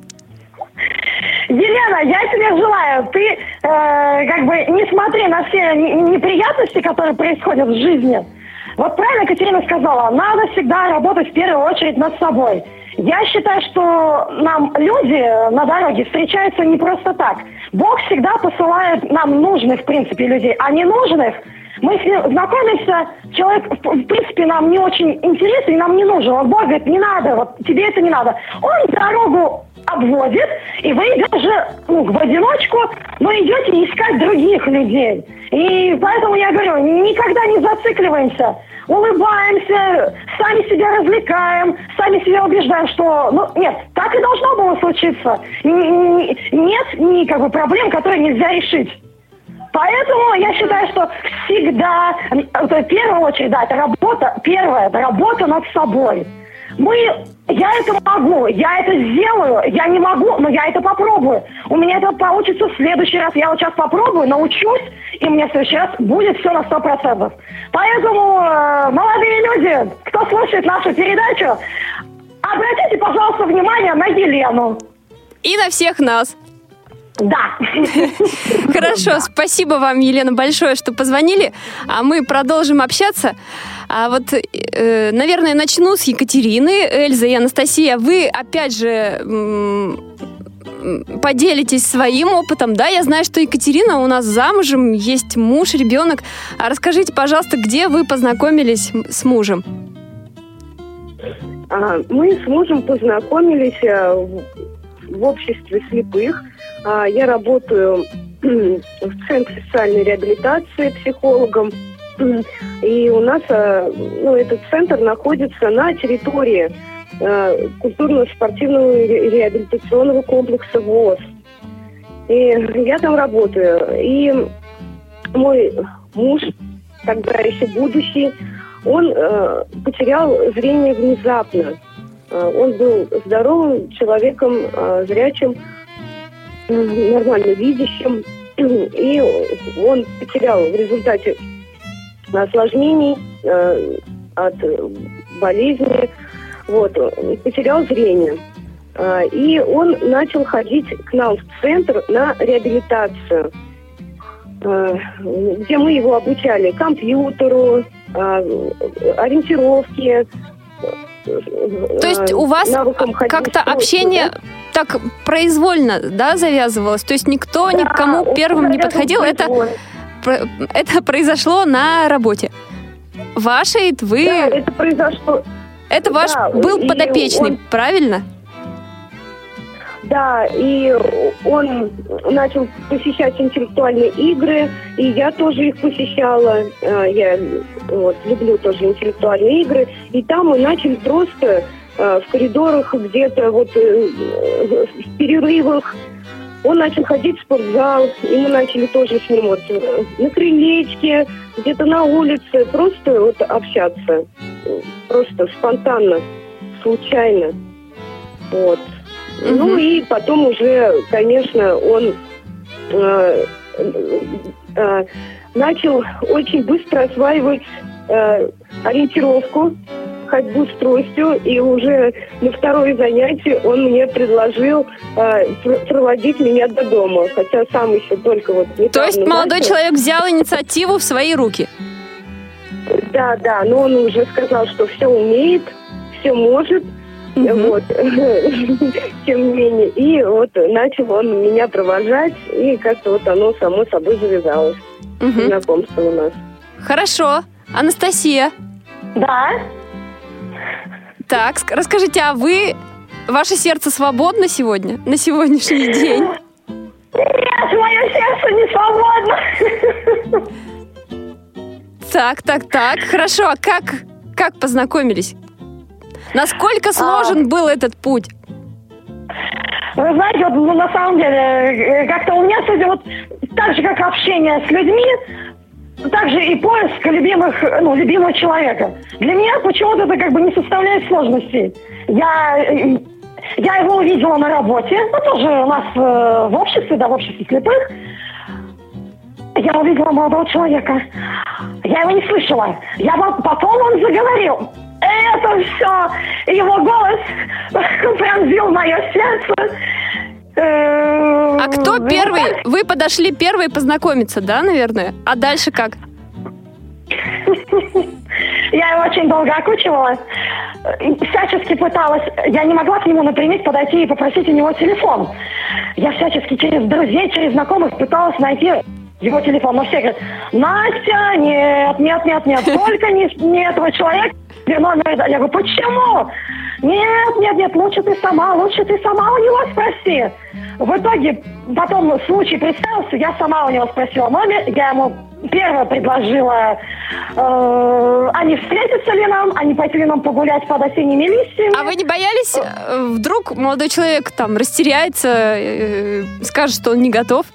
Елена, я тебе желаю, ты э, как бы не смотри на все неприятности, которые происходят в жизни. Вот правильно Катерина сказала, надо всегда работать в первую очередь над собой. Я считаю, что нам люди на дороге встречаются не просто так. Бог всегда посылает нам нужных, в принципе, людей, а не нужных мы с ним знакомимся, человек, в принципе, нам не очень интересен, и нам не нужен. Он Бог говорит, не надо, вот тебе это не надо. Он дорогу обводит, и вы даже ну, в одиночку, но идете искать других людей. И поэтому я говорю, никогда не зацикливаемся. Улыбаемся, сами себя развлекаем, сами себя убеждаем, что, ну, нет, так и должно было случиться. Нет ни как бы проблем, которые нельзя решить. Поэтому я считаю, что всегда, в первую очередь, да, это работа, первое, это работа над собой. Мы, я это могу, я это сделаю, я не могу, но я это попробую. У меня это получится в следующий раз. Я вот сейчас попробую, научусь, и мне в следующий раз будет все на сто процентов. Поэтому, э, молодые люди, кто слушает нашу передачу, обратите, пожалуйста, внимание на Елену. И на всех нас. Да. Хорошо, спасибо вам, Елена, большое, что позвонили. А мы продолжим общаться. А вот, э, наверное, начну с Екатерины. Эльза и Анастасия, вы опять же поделитесь своим опытом, да? Я знаю, что Екатерина у нас замужем, есть муж, ребенок. А расскажите, пожалуйста, где вы познакомились с мужем? А, мы с мужем познакомились э, в обществе слепых. А, я работаю в Центре социальной реабилитации психологом. И у нас а, ну, этот центр находится на территории а, культурно-спортивного реабилитационного комплекса ВОЗ. И я там работаю. И мой муж, тогда еще будущий, он э, потерял зрение внезапно. Он был здоровым человеком, э, зрячим, нормально видящим. И он потерял в результате осложнений э, от болезни, вот, потерял зрение. И он начал ходить к нам в центр на реабилитацию, где мы его обучали компьютеру, ориентировке, то есть у вас как-то общение так произвольно, да, завязывалось? То есть никто да, никому первым не подходил? Это, это произошло на работе. Вашей, вы... Да, это произошло... Это ваш да, был подопечный, он... правильно? Да, и он начал посещать интеллектуальные игры, и я тоже их посещала. Э, я вот, люблю тоже интеллектуальные игры. И там мы начали просто э, в коридорах где-то вот э, в перерывах он начал ходить в спортзал, и мы начали тоже с ним вот на крылечке, где-то на улице, просто вот общаться. Просто спонтанно, случайно. Вот. Угу. Ну и потом уже, конечно, он э, э, начал очень быстро осваивать э, ориентировку, ходьбу с тростью, и уже на второе занятие он мне предложил э, проводить меня до дома, хотя сам еще только вот... То есть молодой начал. человек взял инициативу в свои руки? Да, да, но он уже сказал, что все умеет, все может, Угу. Вот. Тем не менее. И вот начал он меня провожать, и как-то вот оно само собой завязалось. Угу. Знакомство у нас. Хорошо. Анастасия. Да. Так, расскажите, а вы, ваше сердце свободно сегодня, на сегодняшний день? Нет, мое сердце не свободно. Так, так, так. Хорошо, а как, как познакомились? Насколько а. сложен а... был этот путь? Вы знаете, вот ну, на самом деле, э, как-то у меня, кстати, вот так же, как общение с людьми, так же и поиск любимых, ну, любимого человека. Для меня почему-то это как бы не составляет сложностей. Я, э, я его увидела на работе, ну, тоже у нас э, в обществе, да, в обществе слепых. Я увидела молодого человека. Я его не слышала. Я потом он заговорил это все, его голос пронзил мое сердце. Э, а кто первый? Вы подошли первый познакомиться, да, наверное? А дальше как? Я его очень долго окучивала. Всячески пыталась. Я не могла к нему напрямик подойти и попросить у него телефон. Я всячески через друзей, через знакомых пыталась найти его телефон. Но все говорят, Настя, нет, нет, нет, нет, только не, не этого человека. Я говорю, почему? Нет, нет, нет, лучше ты сама, лучше ты сама у него спроси. В итоге потом случай представился, я сама у него спросила номер, я ему первое предложила, э, не встретятся ли нам, не пойти ли нам погулять под осенними листьями. А вы не боялись, э, вдруг молодой человек там растеряется, э, скажет, что он не готов?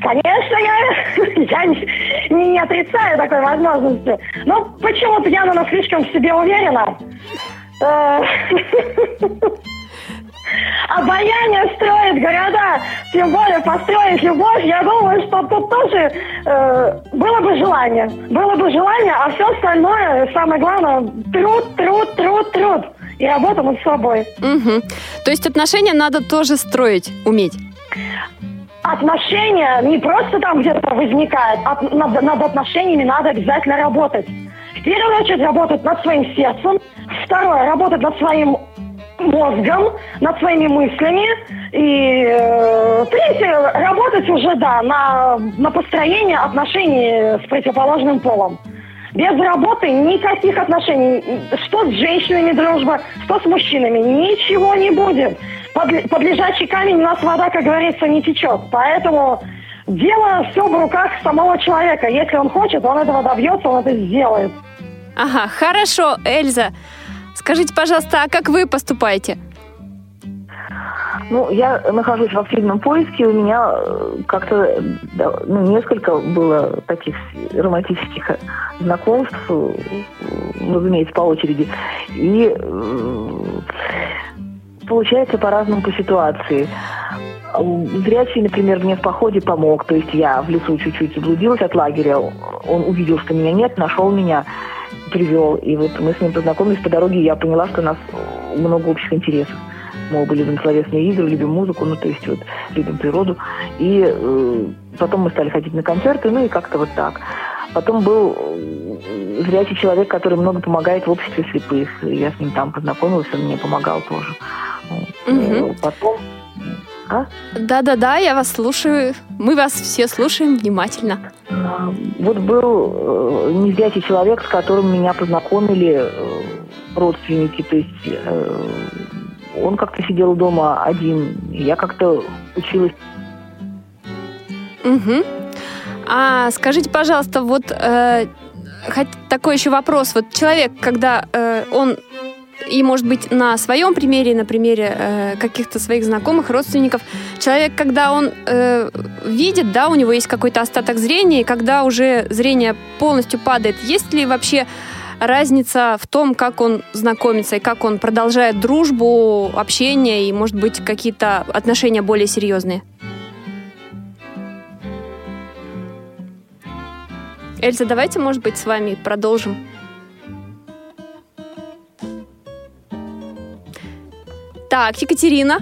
Конечно, я, я не, не отрицаю такой возможности. Но почему-то я, наверное, слишком в себе уверена. Э, обаяние строит города, тем более построить любовь, я думаю, что тут тоже э, было бы желание. Было бы желание, а все остальное, самое главное, труд, труд, труд, труд. И работа над собой. Угу. То есть отношения надо тоже строить, уметь? Отношения не просто там где-то возникают, а над, над отношениями надо обязательно работать. В первую очередь работать над своим сердцем, второе работать над своим мозгом, над своими мыслями. И э, третье, работать уже, да, на, на построение отношений с противоположным полом. Без работы никаких отношений. Что с женщинами дружба, что с мужчинами. Ничего не будет под, под лежачий камень у нас вода, как говорится, не течет. Поэтому дело все в руках самого человека. Если он хочет, он этого добьется, он это сделает. Ага, хорошо, Эльза. Скажите, пожалуйста, а как вы поступаете? Ну, я нахожусь в активном поиске. У меня э, как-то ну, несколько было таких романтических знакомств, э, разумеется, по очереди. И э, получается по-разному по ситуации. Зрячий, например, мне в походе помог, то есть я в лесу чуть-чуть заблудилась от лагеря, он увидел, что меня нет, нашел меня, привел, и вот мы с ним познакомились по дороге, и я поняла, что у нас много общих интересов. Мы оба любим словесные игры, любим музыку, ну, то есть вот любим природу. И э, потом мы стали ходить на концерты, ну, и как-то вот так. Потом был зрячий человек, который много помогает в обществе слепых. Я с ним там познакомилась, он мне помогал тоже. Угу. Потом... А? Да-да-да, я вас слушаю. Мы вас все слушаем внимательно. А, вот был э, незрячий человек, с которым меня познакомили э, родственники, то есть э, он как-то сидел дома один, я как-то училась. Угу. А скажите, пожалуйста, вот э, такой еще вопрос. Вот человек, когда э, он и, может быть, на своем примере, на примере э, каких-то своих знакомых, родственников, человек, когда он э, видит, да, у него есть какой-то остаток зрения, и когда уже зрение полностью падает, есть ли вообще разница в том, как он знакомится и как он продолжает дружбу, общение и, может быть, какие-то отношения более серьезные? Эльза, давайте, может быть, с вами продолжим. Так, Екатерина.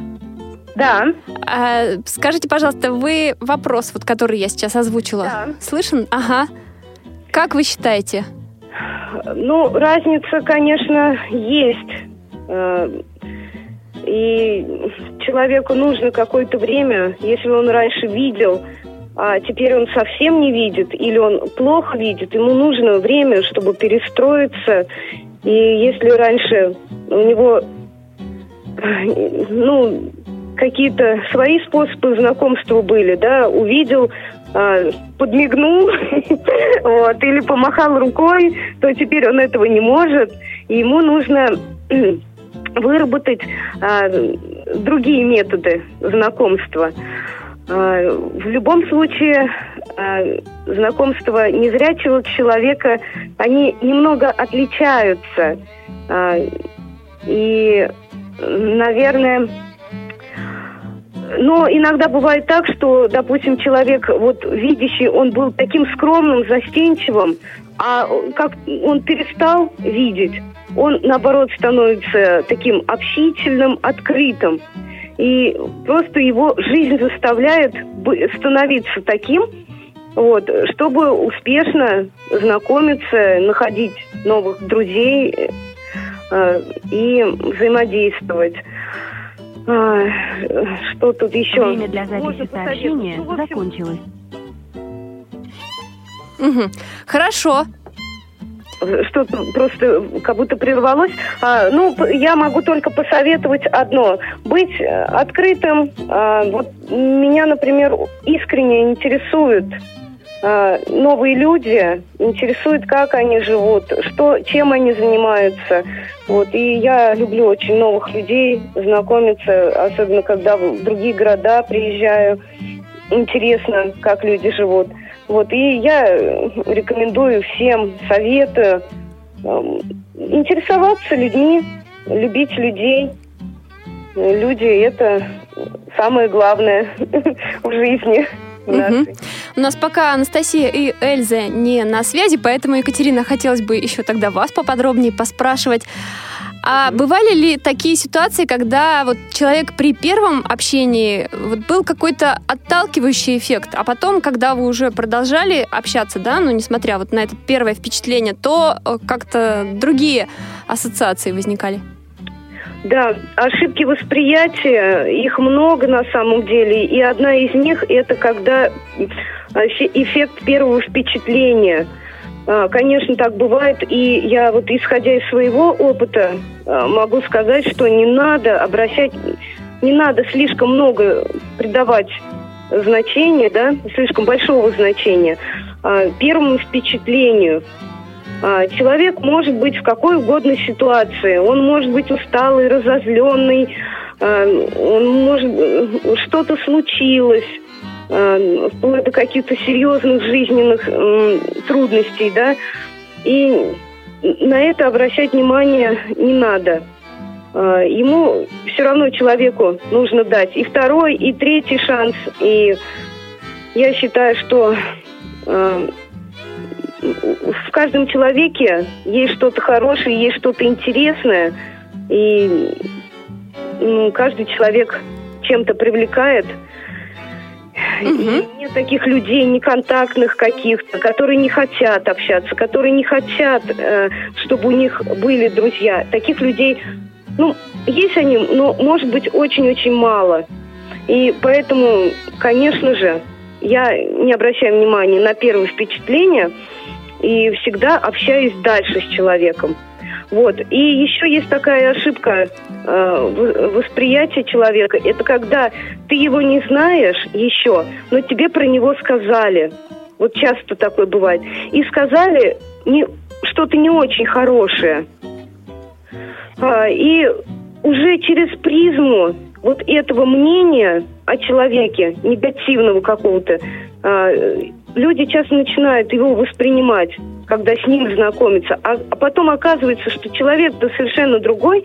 Да. А, скажите, пожалуйста, вы вопрос, вот который я сейчас озвучила, да. слышен? Ага. Как вы считаете? Ну, разница, конечно, есть. Э, и человеку нужно какое-то время, если он раньше видел, а теперь он совсем не видит или он плохо видит, ему нужно время, чтобы перестроиться. И если раньше у него ну, какие-то свои способы знакомства были, да, увидел, э, подмигнул, вот, или помахал рукой, то теперь он этого не может, и ему нужно выработать э, другие методы знакомства. Э, в любом случае, э, знакомства незрячего человека, они немного отличаются. Э, и наверное, но иногда бывает так, что, допустим, человек вот видящий, он был таким скромным, застенчивым, а как он перестал видеть, он, наоборот, становится таким общительным, открытым. И просто его жизнь заставляет становиться таким, вот, чтобы успешно знакомиться, находить новых друзей, Э, и взаимодействовать. А, что тут еще? Время для записи сообщения ну, закончилось. Угу. Хорошо. Что просто как будто прервалось. А, ну, я могу только посоветовать одно: быть открытым. А, вот меня, например, искренне интересует а, новые люди, интересует, как они живут, что, чем они занимаются. Вот. И я люблю очень новых людей, знакомиться, особенно когда в другие города приезжаю. Интересно, как люди живут. Вот. И я рекомендую всем, советую интересоваться людьми, любить людей. Люди – это самое главное в жизни. Угу. У нас пока Анастасия и Эльза не на связи, поэтому, Екатерина, хотелось бы еще тогда вас поподробнее поспрашивать. А бывали ли такие ситуации, когда вот человек при первом общении вот был какой-то отталкивающий эффект, а потом, когда вы уже продолжали общаться, да, ну, несмотря вот на это первое впечатление, то э, как-то другие ассоциации возникали? Да, ошибки восприятия, их много на самом деле, и одна из них это когда э, эффект первого впечатления. А, конечно, так бывает, и я вот исходя из своего опыта а, могу сказать, что не надо обращать, не надо слишком много придавать значения, да, слишком большого значения а, первому впечатлению – человек может быть в какой угодно ситуации. Он может быть усталый, разозленный, он может... Что-то случилось, вплоть до каких-то серьезных жизненных трудностей, да, и на это обращать внимание не надо. Ему все равно человеку нужно дать и второй, и третий шанс. И я считаю, что в каждом человеке есть что-то хорошее, есть что-то интересное, и каждый человек чем-то привлекает. Угу. нет таких людей неконтактных каких-то, которые не хотят общаться, которые не хотят, э, чтобы у них были друзья. Таких людей, ну, есть они, но может быть очень-очень мало. И поэтому, конечно же, я не обращаю внимания на первое впечатление – и всегда общаюсь дальше с человеком. Вот. И еще есть такая ошибка э, восприятия человека. Это когда ты его не знаешь еще, но тебе про него сказали. Вот часто такое бывает. И сказали не, что-то не очень хорошее. А, и уже через призму вот этого мнения о человеке, негативного какого-то, а, люди часто начинают его воспринимать, когда с ним знакомятся. А, а потом оказывается, что человек-то совершенно другой.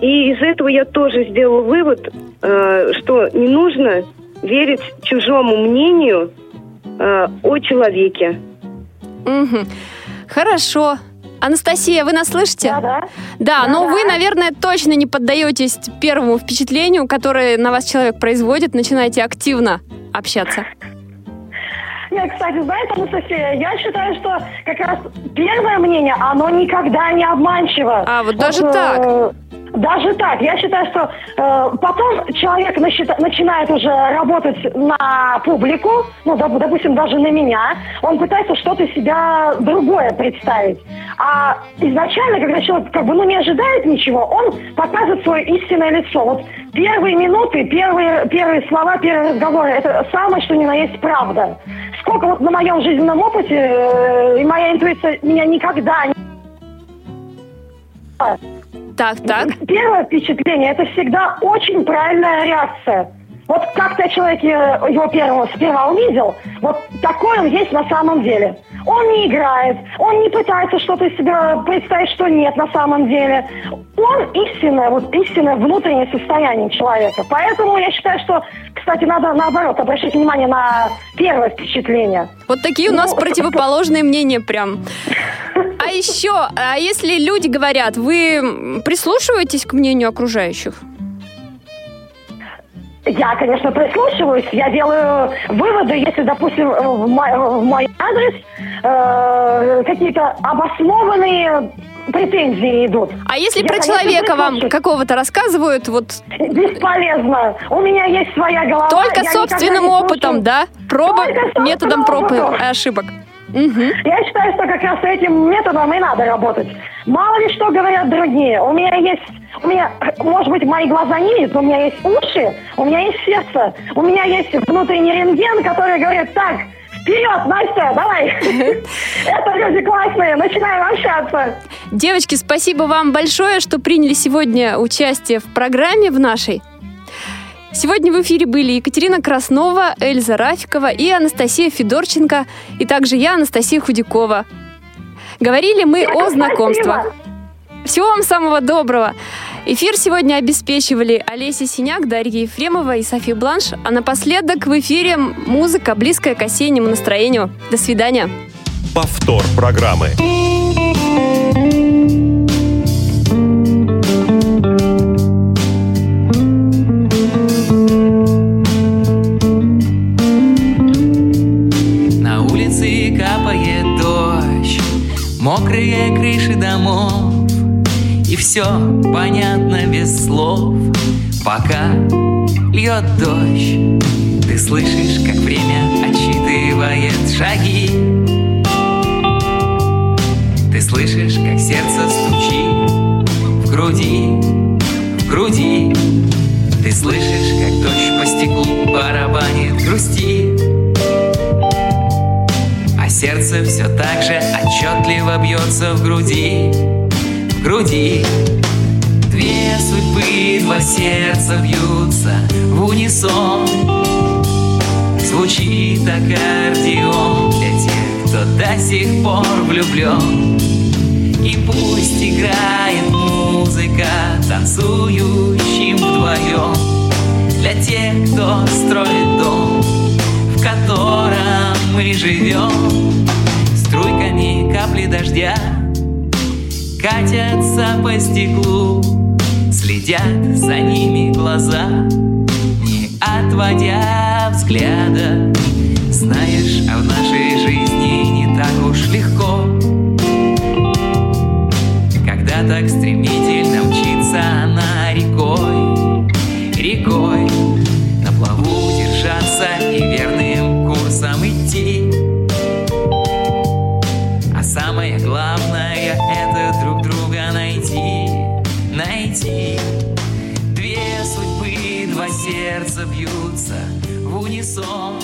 И из этого я тоже сделала вывод, а, что не нужно верить чужому мнению о человеке. Угу. Хорошо. Анастасия, вы нас слышите? Да, да. Да, да но да. вы, наверное, точно не поддаетесь первому впечатлению, которое на вас человек производит, начинаете активно общаться. Нет, кстати, знаете, Анастасия, я считаю, что как раз первое мнение, оно никогда не обманчиво. А, вот даже вот, так? Даже так. Я считаю, что э, потом человек насчит, начинает уже работать на публику, ну, допустим, даже на меня. Он пытается что-то себя другое представить. А изначально, когда человек как бы ну, не ожидает ничего, он показывает свое истинное лицо. Вот первые минуты, первые, первые слова, первые разговоры, это самое, что ни на есть правда. Сколько вот на моем жизненном опыте, э, и моя интуиция меня никогда не так, так. Первое впечатление – это всегда очень правильная реакция. Вот как ты человек его первого сперва увидел, вот такой он есть на самом деле. Он не играет, он не пытается что-то из себя представить, что нет на самом деле. Он истинное, вот истинное внутреннее состояние человека. Поэтому я считаю, что, кстати, надо наоборот обращать внимание на первое впечатление. Вот такие у нас ну, противоположные мнения прям. А еще, а если люди говорят, вы прислушиваетесь к мнению окружающих? Я, конечно, прислушиваюсь, я делаю выводы, если, допустим, в мой, в мой адрес э, какие-то обоснованные претензии идут. А если я, про человека вам какого-то рассказывают, вот... Бесполезно. У меня есть своя голова. Только собственным опытом, да? Проба методом проб и ошибок. Угу. Я считаю, что как раз этим методом и надо работать. Мало ли что говорят другие. У меня есть, у меня, может быть, мои глаза не видят, но у меня есть уши, у меня есть сердце, у меня есть внутренний рентген, который говорит, так, Вперед, Настя, давай! Это люди классные, начинаем общаться. Девочки, спасибо вам большое, что приняли сегодня участие в программе в нашей. Сегодня в эфире были Екатерина Краснова, Эльза Рафикова и Анастасия Федорченко, и также я, Анастасия Худякова. Говорили мы о знакомствах. Всего вам самого доброго. Эфир сегодня обеспечивали Олеся Синяк, Дарья Ефремова и София Бланш. А напоследок в эфире музыка, близкая к осеннему настроению. До свидания. Повтор программы. Мокрые крыши домов И все понятно без слов. Пока льет дождь Ты слышишь, как время отчитывает шаги. Ты слышишь, как сердце стучит в груди, в груди. Ты слышишь, как дождь по стеклу барабанит грусти сердце все так же отчетливо бьется в груди, в груди. Две судьбы, два сердца бьются в унисон. Звучит аккордеон для тех, кто до сих пор влюблен. И пусть играет музыка, танцующим вдвоем Для тех, кто строит дом, котором мы живем. Струйками капли дождя Катятся по стеклу Следят за ними глаза Не отводя взгляда. Знаешь, а в нашей жизни не так уж легко. Когда так стремительно бьются в унисон